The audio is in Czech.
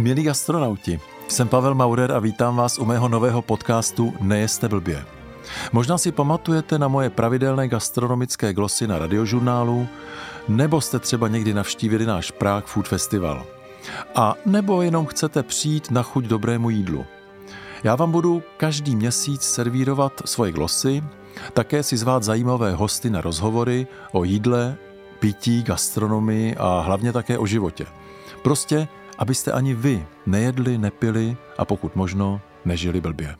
Milí gastronauti, jsem Pavel Maurer a vítám vás u mého nového podcastu Nejeste blbě. Možná si pamatujete na moje pravidelné gastronomické glosy na radiožurnálu, nebo jste třeba někdy navštívili náš Prague Food Festival. A nebo jenom chcete přijít na chuť dobrému jídlu. Já vám budu každý měsíc servírovat svoje glosy, také si zvát zajímavé hosty na rozhovory o jídle, pití, gastronomii a hlavně také o životě. Prostě, abyste ani vy nejedli, nepili a pokud možno nežili blbě.